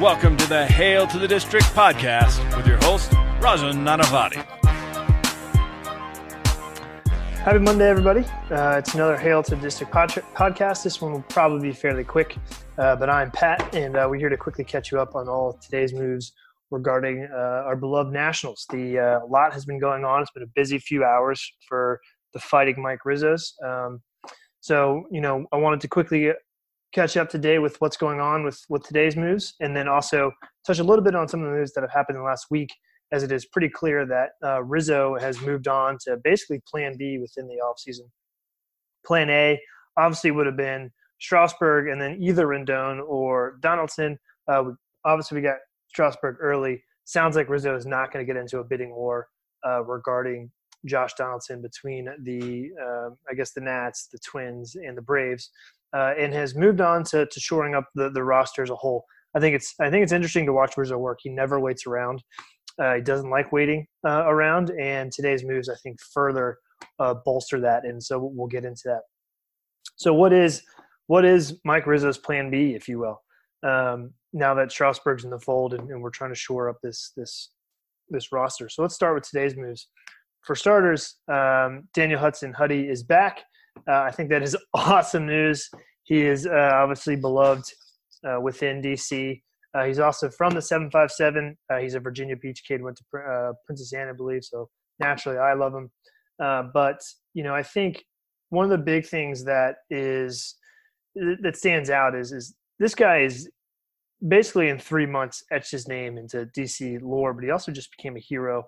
Welcome to the Hail to the District podcast with your host, Rajan Nanavati. Happy Monday, everybody. Uh, it's another Hail to the District pod- podcast. This one will probably be fairly quick, uh, but I'm Pat, and uh, we're here to quickly catch you up on all today's moves regarding uh, our beloved Nationals. The uh, lot has been going on. It's been a busy few hours for the Fighting Mike Rizzos. Um, so, you know, I wanted to quickly catch up today with what's going on with with today's moves, and then also touch a little bit on some of the moves that have happened in the last week, as it is pretty clear that uh, Rizzo has moved on to basically Plan B within the offseason. Plan A obviously would have been Strasburg, and then either Rendon or Donaldson. Uh, obviously, we got Strasburg early. Sounds like Rizzo is not going to get into a bidding war uh, regarding Josh Donaldson between the, uh, I guess, the Nats, the Twins, and the Braves uh, and has moved on to, to shoring up the, the roster as a whole. I think it's I think it's interesting to watch Rizzo work. He never waits around. Uh, he doesn't like waiting uh, around, and today's moves I think further uh, bolster that. And so we'll get into that. So what is what is Mike Rizzo's plan B, if you will? Um, now that Strasburg's in the fold, and, and we're trying to shore up this this this roster. So let's start with today's moves. For starters, um, Daniel Hudson Huddy is back. Uh, I think that is awesome news. He is uh, obviously beloved uh, within DC. Uh, he's also from the 757. Uh, he's a Virginia Beach kid, went to uh, Princess Anne, I believe. So naturally, I love him. but you know, I think one of the big things that is that stands out is is this guy is basically in three months etched his name into DC lore, but he also just became a hero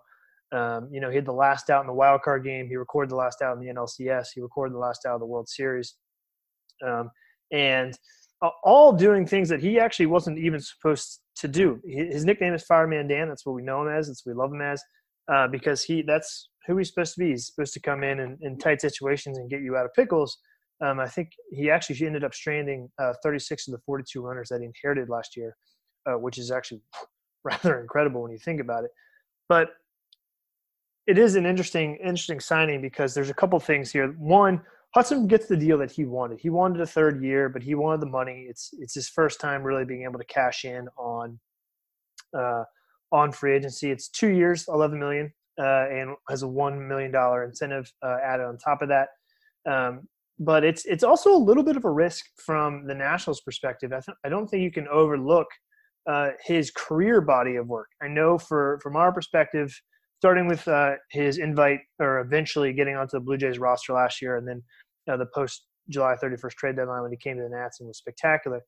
um, you know, he had the last out in the wild card game. He recorded the last out in the NLCS. He recorded the last out of the World Series, um, and all doing things that he actually wasn't even supposed to do. His nickname is Fireman Dan. That's what we know him as. That's what we love him as, uh, because he that's who he's supposed to be. He's supposed to come in, in in, tight situations and get you out of pickles. Um, I think he actually ended up stranding uh, 36 of the 42 runners that he inherited last year, uh, which is actually rather incredible when you think about it. But it is an interesting interesting signing because there's a couple things here. One, Hudson gets the deal that he wanted. He wanted a third year, but he wanted the money. It's it's his first time really being able to cash in on uh, on free agency. It's two years, eleven million, uh, and has a one million dollar incentive uh, added on top of that. Um, but it's it's also a little bit of a risk from the Nationals' perspective. I, th- I don't think you can overlook uh, his career body of work. I know for from our perspective starting with uh, his invite or eventually getting onto the Blue Jays roster last year, and then uh, the post July 31st trade deadline when he came to the Nats and was spectacular.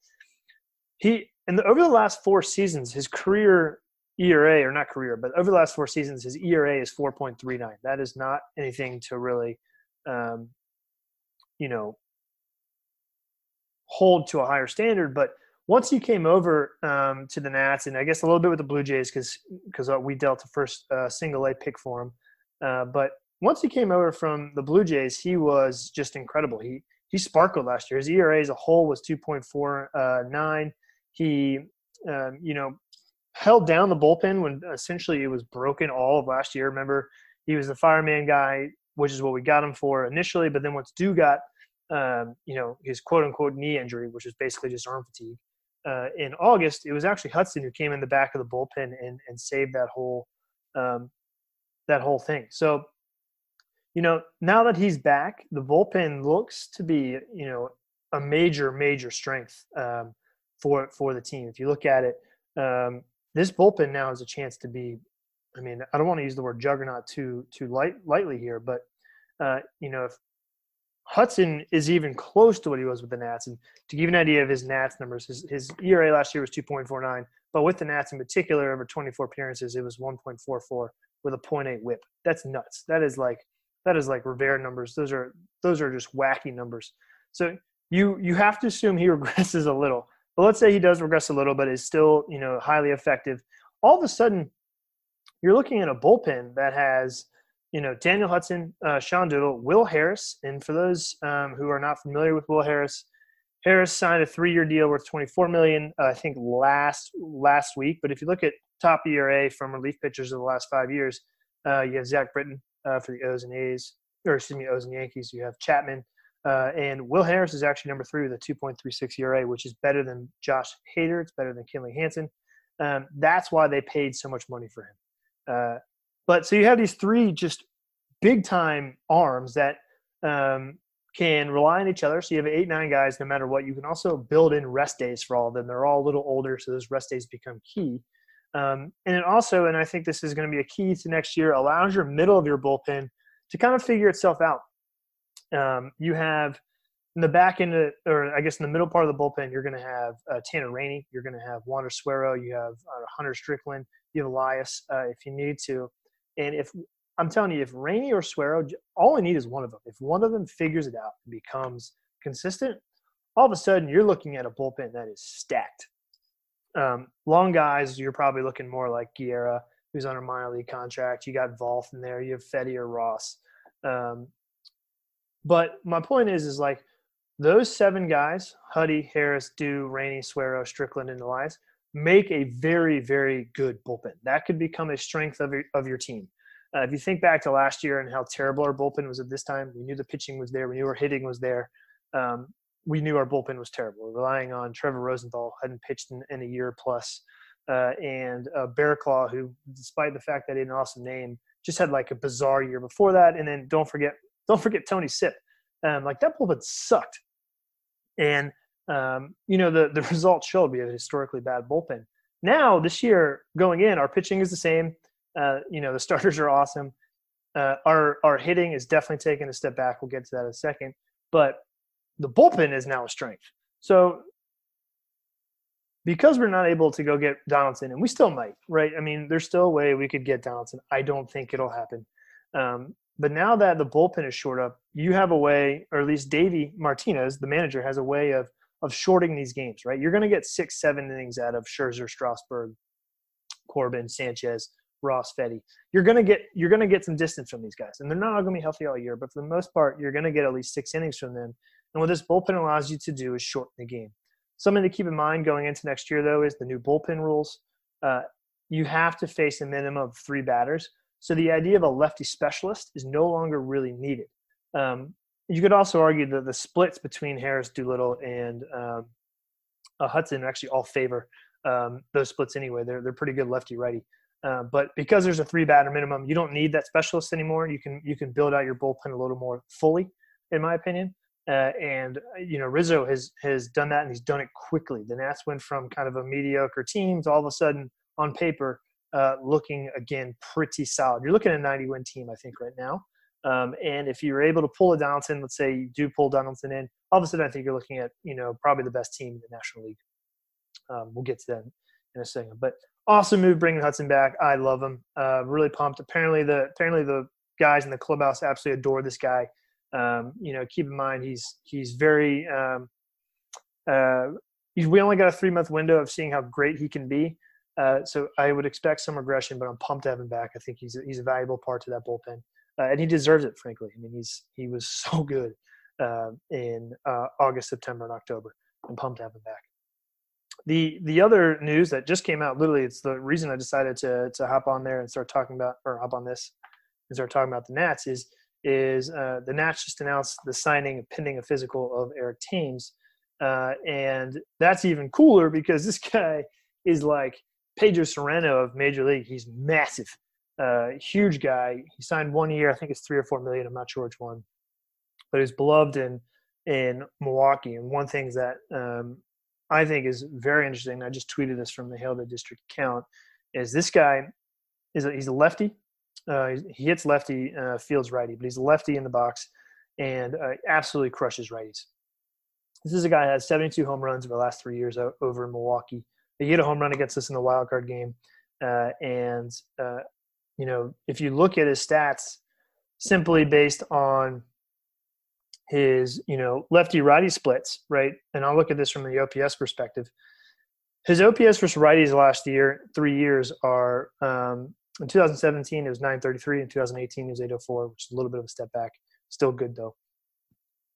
He and over the last four seasons, his career ERA or not career, but over the last four seasons, his ERA is 4.39. That is not anything to really, um, you know, hold to a higher standard, but once he came over um, to the Nats, and I guess a little bit with the Blue Jays because because uh, we dealt the first uh, single A pick for him. Uh, but once he came over from the Blue Jays, he was just incredible. He he sparkled last year. His ERA as a whole was two point four uh. He um, you know held down the bullpen when essentially it was broken all of last year. Remember, he was the fireman guy, which is what we got him for initially. But then once Doo got um, you know his quote unquote knee injury, which was basically just arm fatigue uh, in August, it was actually Hudson who came in the back of the bullpen and, and saved that whole um, that whole thing. So, you know, now that he's back, the bullpen looks to be you know a major major strength um, for for the team. If you look at it, um, this bullpen now has a chance to be. I mean, I don't want to use the word juggernaut too too light lightly here, but uh, you know, if Hudson is even close to what he was with the Nats. And to give you an idea of his Nats numbers, his, his ERA last year was 2.49, but with the Nats in particular, over 24 appearances, it was 1.44 with a 0.8 WHIP. That's nuts. That is like that is like Rivera numbers. Those are those are just wacky numbers. So you you have to assume he regresses a little. But let's say he does regress a little, but is still you know highly effective. All of a sudden, you're looking at a bullpen that has you know, Daniel Hudson, uh, Sean Doolittle, Will Harris, and for those um, who are not familiar with Will Harris, Harris signed a three-year deal worth 24 million, uh, I think last last week. But if you look at top ERA from relief pitchers of the last five years, uh, you have Zach Britton uh, for the O's and A's, or excuse me, O's and Yankees. You have Chapman, uh, and Will Harris is actually number three with a 2.36 ERA, which is better than Josh Hader. It's better than Kenley Jansen. Um, that's why they paid so much money for him. But so you have these three just big time arms that um, can rely on each other. So you have eight, nine guys, no matter what. You can also build in rest days for all of them. They're all a little older, so those rest days become key. Um, and also, and I think this is going to be a key to next year, allows your middle of your bullpen to kind of figure itself out. Um, you have in the back end, of, or I guess in the middle part of the bullpen, you're going to have uh, Tanner Rainey, you're going to have Wander Suero, you have uh, Hunter Strickland, you have Elias uh, if you need to. And if I'm telling you, if Rainey or Suero, all I need is one of them. If one of them figures it out and becomes consistent, all of a sudden you're looking at a bullpen that is stacked. Um, long guys, you're probably looking more like Guerra, who's on a minor league contract. You got Voth in there. You have Fedde or Ross. Um, but my point is, is like those seven guys, Huddy, Harris, Doo, Rainey, Suero, Strickland, and Elias, make a very, very good bullpen. That could become a strength of your, of your team. Uh, if you think back to last year and how terrible our bullpen was at this time, we knew the pitching was there, we knew our hitting was there. Um, we knew our bullpen was terrible. Relying on Trevor Rosenthal, hadn't pitched in, in a year plus, uh, and uh, Claw, who, despite the fact that he had an awesome name, just had like a bizarre year before that. And then don't forget, don't forget Tony Sipp. Um, like that bullpen sucked, and um, you know the the results showed we had a historically bad bullpen. Now this year going in, our pitching is the same. Uh, you know the starters are awesome. Uh, our our hitting is definitely taking a step back. We'll get to that in a second, but the bullpen is now a strength. So because we're not able to go get Donaldson, and we still might, right? I mean, there's still a way we could get Donaldson. I don't think it'll happen. Um, but now that the bullpen is short up, you have a way, or at least Davey Martinez, the manager, has a way of of shorting these games, right? You're going to get six, seven innings out of Scherzer, Strasburg, Corbin, Sanchez, Ross, Fedde. You're going to get you're going to get some distance from these guys, and they're not all going to be healthy all year. But for the most part, you're going to get at least six innings from them. And what this bullpen allows you to do is shorten the game. Something to keep in mind going into next year, though, is the new bullpen rules. Uh, you have to face a minimum of three batters. So the idea of a lefty specialist is no longer really needed. Um, you could also argue that the splits between Harris, Doolittle, and um, uh, Hudson actually all favor um, those splits anyway. They're they're pretty good lefty righty. Uh, but because there's a three batter minimum, you don't need that specialist anymore. You can you can build out your bullpen a little more fully, in my opinion. Uh, and uh, you know Rizzo has has done that and he's done it quickly. The Nats went from kind of a mediocre team to all of a sudden on paper uh, looking again pretty solid. You're looking at a 90 win team, I think, right now. Um, and if you're able to pull a Donaldson, let's say you do pull Donaldson in, all of a sudden I think you're looking at you know probably the best team in the National League. Um, we'll get to that in a second. But awesome move bringing Hudson back. I love him. Uh, really pumped. Apparently the apparently the guys in the clubhouse absolutely adore this guy. Um, you know, keep in mind he's he's very. Um, uh, he's, we only got a three month window of seeing how great he can be. Uh, so I would expect some regression, but I'm pumped to have him back. I think he's a, he's a valuable part to that bullpen, uh, and he deserves it. Frankly, I mean he's he was so good uh, in uh, August, September, and October. I'm pumped to have him back. The the other news that just came out, literally, it's the reason I decided to to hop on there and start talking about or hop on this and start talking about the Nats is is uh, the Nats just announced the signing pending a physical of Eric Thames. Uh, and that's even cooler because this guy is like Pedro Cerrano of Major League. He's massive, uh, huge guy. He signed one year, I think it's three or four million. I'm not sure which one, but he's beloved in in Milwaukee. And one thing that um, I think is very interesting. I just tweeted this from the Hail to District account. Is this guy is a, he's a lefty uh, he hits lefty, uh, fields righty, but he's a lefty in the box and uh, absolutely crushes righties. This is a guy that has 72 home runs over the last three years over in Milwaukee. He hit a home run against us in the wild card game, uh, and uh, you know if you look at his stats simply based on his you know lefty righty splits, right? And I'll look at this from the OPS perspective. His OPS versus righties last year, three years, are um, in 2017, it was 933. In 2018, it was 804, which is a little bit of a step back. Still good though.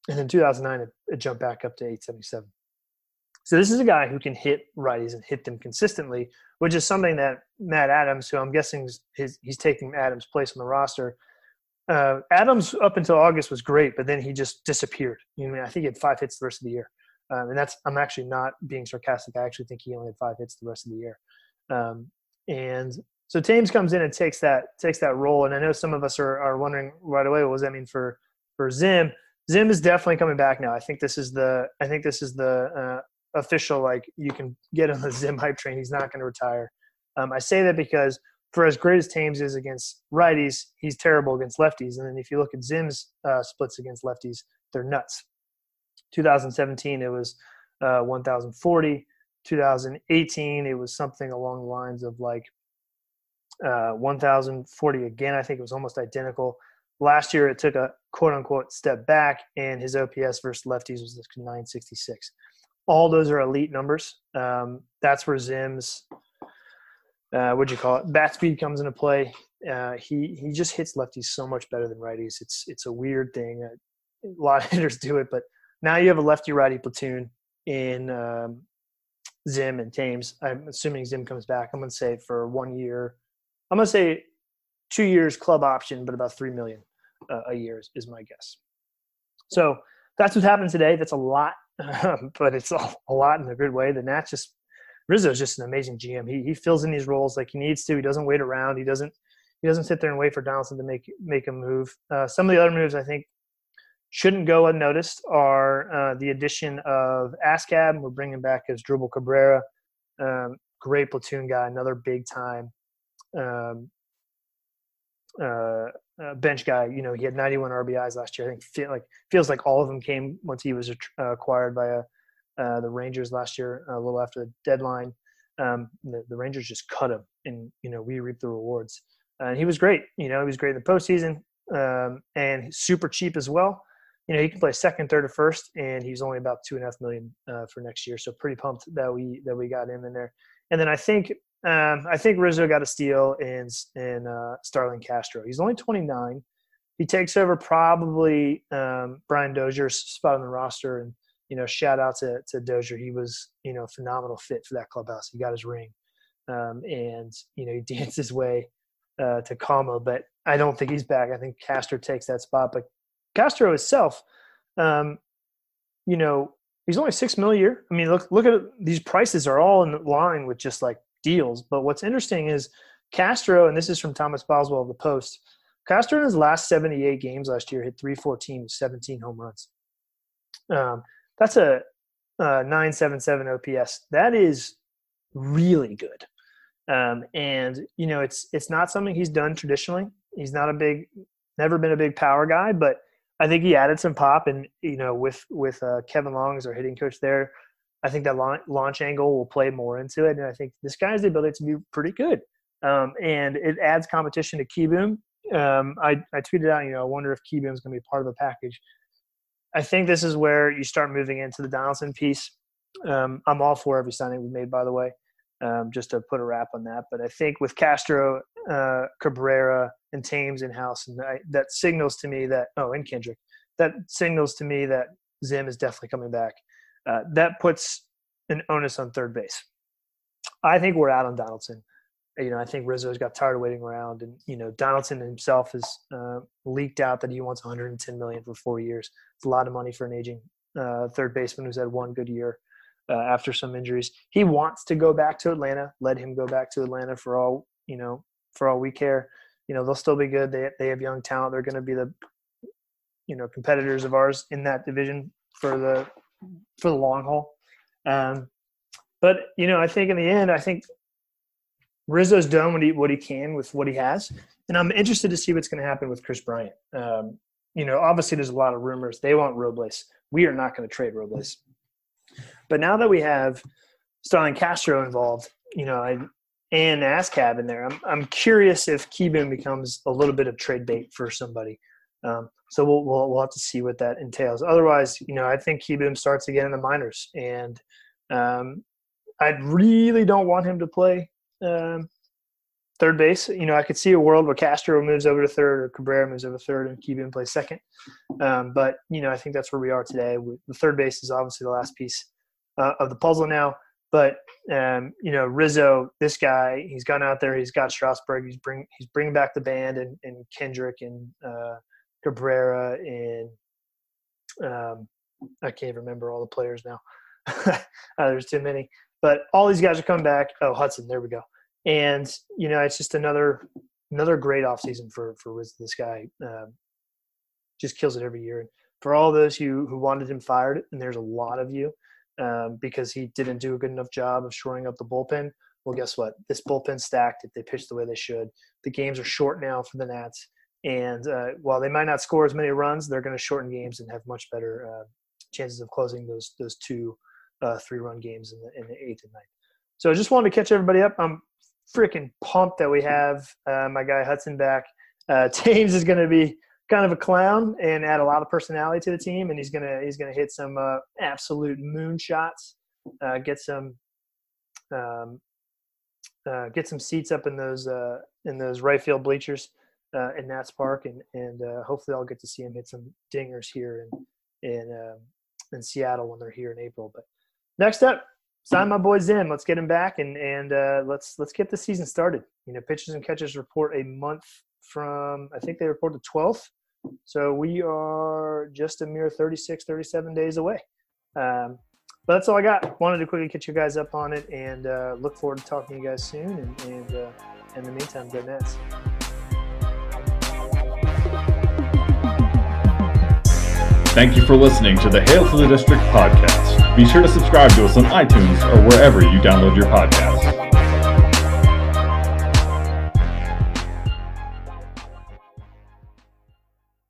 And in 2009, it, it jumped back up to 877. So this is a guy who can hit righties and hit them consistently, which is something that Matt Adams, who I'm guessing his, he's taking Adams' place on the roster. Uh, Adams up until August was great, but then he just disappeared. You know, I think he had five hits the rest of the year, um, and that's I'm actually not being sarcastic. I actually think he only had five hits the rest of the year. Um, and so Thames comes in and takes that takes that role. And I know some of us are, are wondering right away, what does that mean for for Zim? Zim is definitely coming back now. I think this is the I think this is the uh, official like you can get on the Zim hype train. He's not going to retire. Um, I say that because for as great as Thames is against righties, he's terrible against lefties. And then if you look at Zim's uh, splits against lefties, they're nuts. 2017, it was uh, 1,040. 2018, it was something along the lines of like uh, 1,040 again. I think it was almost identical. Last year, it took a quote unquote step back, and his OPS versus lefties was 966. All those are elite numbers. Um, that's where Zim's uh, what'd you call it? Bat speed comes into play. Uh, he he just hits lefties so much better than righties. It's it's a weird thing. Uh, a lot of hitters do it, but now you have a lefty righty platoon in um, Zim and Thames. I'm assuming Zim comes back. I'm to say for one year. I'm going to say two years club option, but about three million uh, a year is, is, my guess. So that's what happened today. That's a lot, but it's a, a lot in a good way. The Nats just Rizzo is just an amazing GM. He he fills in these roles like he needs to. He doesn't wait around. He doesn't he doesn't sit there and wait for Donaldson to make make a move. Uh, some of the other moves I think shouldn't go unnoticed are uh, the addition of Ascab. We're bringing back Asdrubal Cabrera, um, great platoon guy, another big time um, uh, uh, bench guy. You know, he had 91 RBIs last year. I think feel like feels like all of them came once he was uh, acquired by a uh, the Rangers last year, a little after the deadline. Um, the, the, Rangers just cut him, and you know we reap the rewards. And he was great. You know, he was great in the postseason, um, and super cheap as well. You know, he can play second, third, or first, and he's only about two and a half million uh, for next year. So pretty pumped that we that we got him in there. And then I think um, I think Rizzo got a steal in in uh, Starlin Castro. He's only 29. He takes over probably um, Brian Dozier's spot on the roster, and you know, shout out to, to Dozier. He was, you know, phenomenal fit for that clubhouse. He got his ring. Um, and, you know, he danced his way uh, to Calma, but I don't think he's back. I think Castro takes that spot. But Castro himself, um, you know, he's only six mil a year. I mean, look, look at these prices are all in line with just like deals. But what's interesting is Castro, and this is from Thomas Boswell of the Post. Castro in his last 78 games last year hit 314 with 17 home runs. Um, that's a, a 977 OPS. That is really good. Um, and you know, it's it's not something he's done traditionally. He's not a big, never been a big power guy, but I think he added some pop. And you know, with with uh, Kevin Long as our hitting coach there, I think that launch, angle will play more into it. And I think this guy has the ability to be pretty good. Um, and it adds competition to Kieboom. Um, I, I tweeted out, you know, I wonder if Kieboom is going to be part of the package. I think this is where you start moving into the Donaldson piece. Um, I'm all for every signing we made, by the way, um, just to put a wrap on that. But I think with Castro, uh, Cabrera, and Thames in house, and I, that signals to me that oh, and Kendrick, that signals to me that Zim is definitely coming back. Uh, that puts an onus on third base. I think we're out on Donaldson you know, I think Rizzo's got tired of waiting around, and you know, Donaldson himself has uh, leaked out that he wants 110 million for four years. It's a lot of money for an aging uh, third baseman who's had one good year uh, after some injuries. He wants to go back to Atlanta. Let him go back to Atlanta for all you know, for all we care. You know, they'll still be good. They they have young talent. They're going to be the you know competitors of ours in that division for the for the long haul. Um, but you know, I think in the end, I think Rizzo's done what he what he can with what he has, and I'm interested to see what's going to happen with Kris Bryant. Um, you know, obviously there's a lot of rumors. They want Robles. We are not going to trade Robles. But now that we have Starlin Castro involved, you know, I, and Ascab in there, I'm I'm curious if Kieboom becomes a little bit of trade bait for somebody. Um, so we'll, we'll we'll have to see what that entails. Otherwise, you know, I think Kieboom starts again in the minors, and um, I really don't want him to play um, third base. You know, I could see a world where Castro moves over to third or Cabrera moves over to third and Keegan plays second. Um, but, you know, I think that's where we are today. The third base is obviously the last piece uh, of the puzzle now. But, um, you know, Rizzo, this guy, he's gone out there. He's got Strasburg. He's bring he's bringing back the band and, and Kendrick and uh, Cabrera and um, I can't remember all the players now. uh, there's too many. But all these guys are coming back. Oh, Hudson, there we go. and you know, it's just another another great offseason for for Wiz. This guy um, just kills it every year. And for all those who who wanted him fired, and there's a lot of you, um, because he didn't do a good enough job of shoring up the bullpen. Well, guess what? This bullpen stacked if they pitch the way they should. The games are short now for the Nats, and uh, while they might not score as many runs, they're going to shorten games and have much better uh, chances of closing those those two uh, three run games in the in the eighth and ninth. So I just wanted to catch everybody up. I'm freaking pumped that we have uh, my guy Hudson back. Uh, Thames is going to be kind of a clown and add a lot of personality to the team, and he's gonna he's gonna hit some uh, absolute moon shots, get some um, get some seats up in those in those right field bleachers uh, in Nats Park, and and uh, hopefully I'll get to see him hit some dingers here in in um, in Seattle when they're here in April. But next up, sign my boys in. Let's get them back, and and let's let's get the season started. You know, pitchers and catchers report a month from I think they report the 12th so we are just a mere 36, 37 days away. Um, but that's all I got. Wanted to quickly catch you guys up on it and uh, look forward to talking to you guys soon. And, and uh, in the meantime, go Nats. Thank you for listening to the Hail to the District podcast. Be sure to subscribe to us on iTunes or wherever you download your podcasts.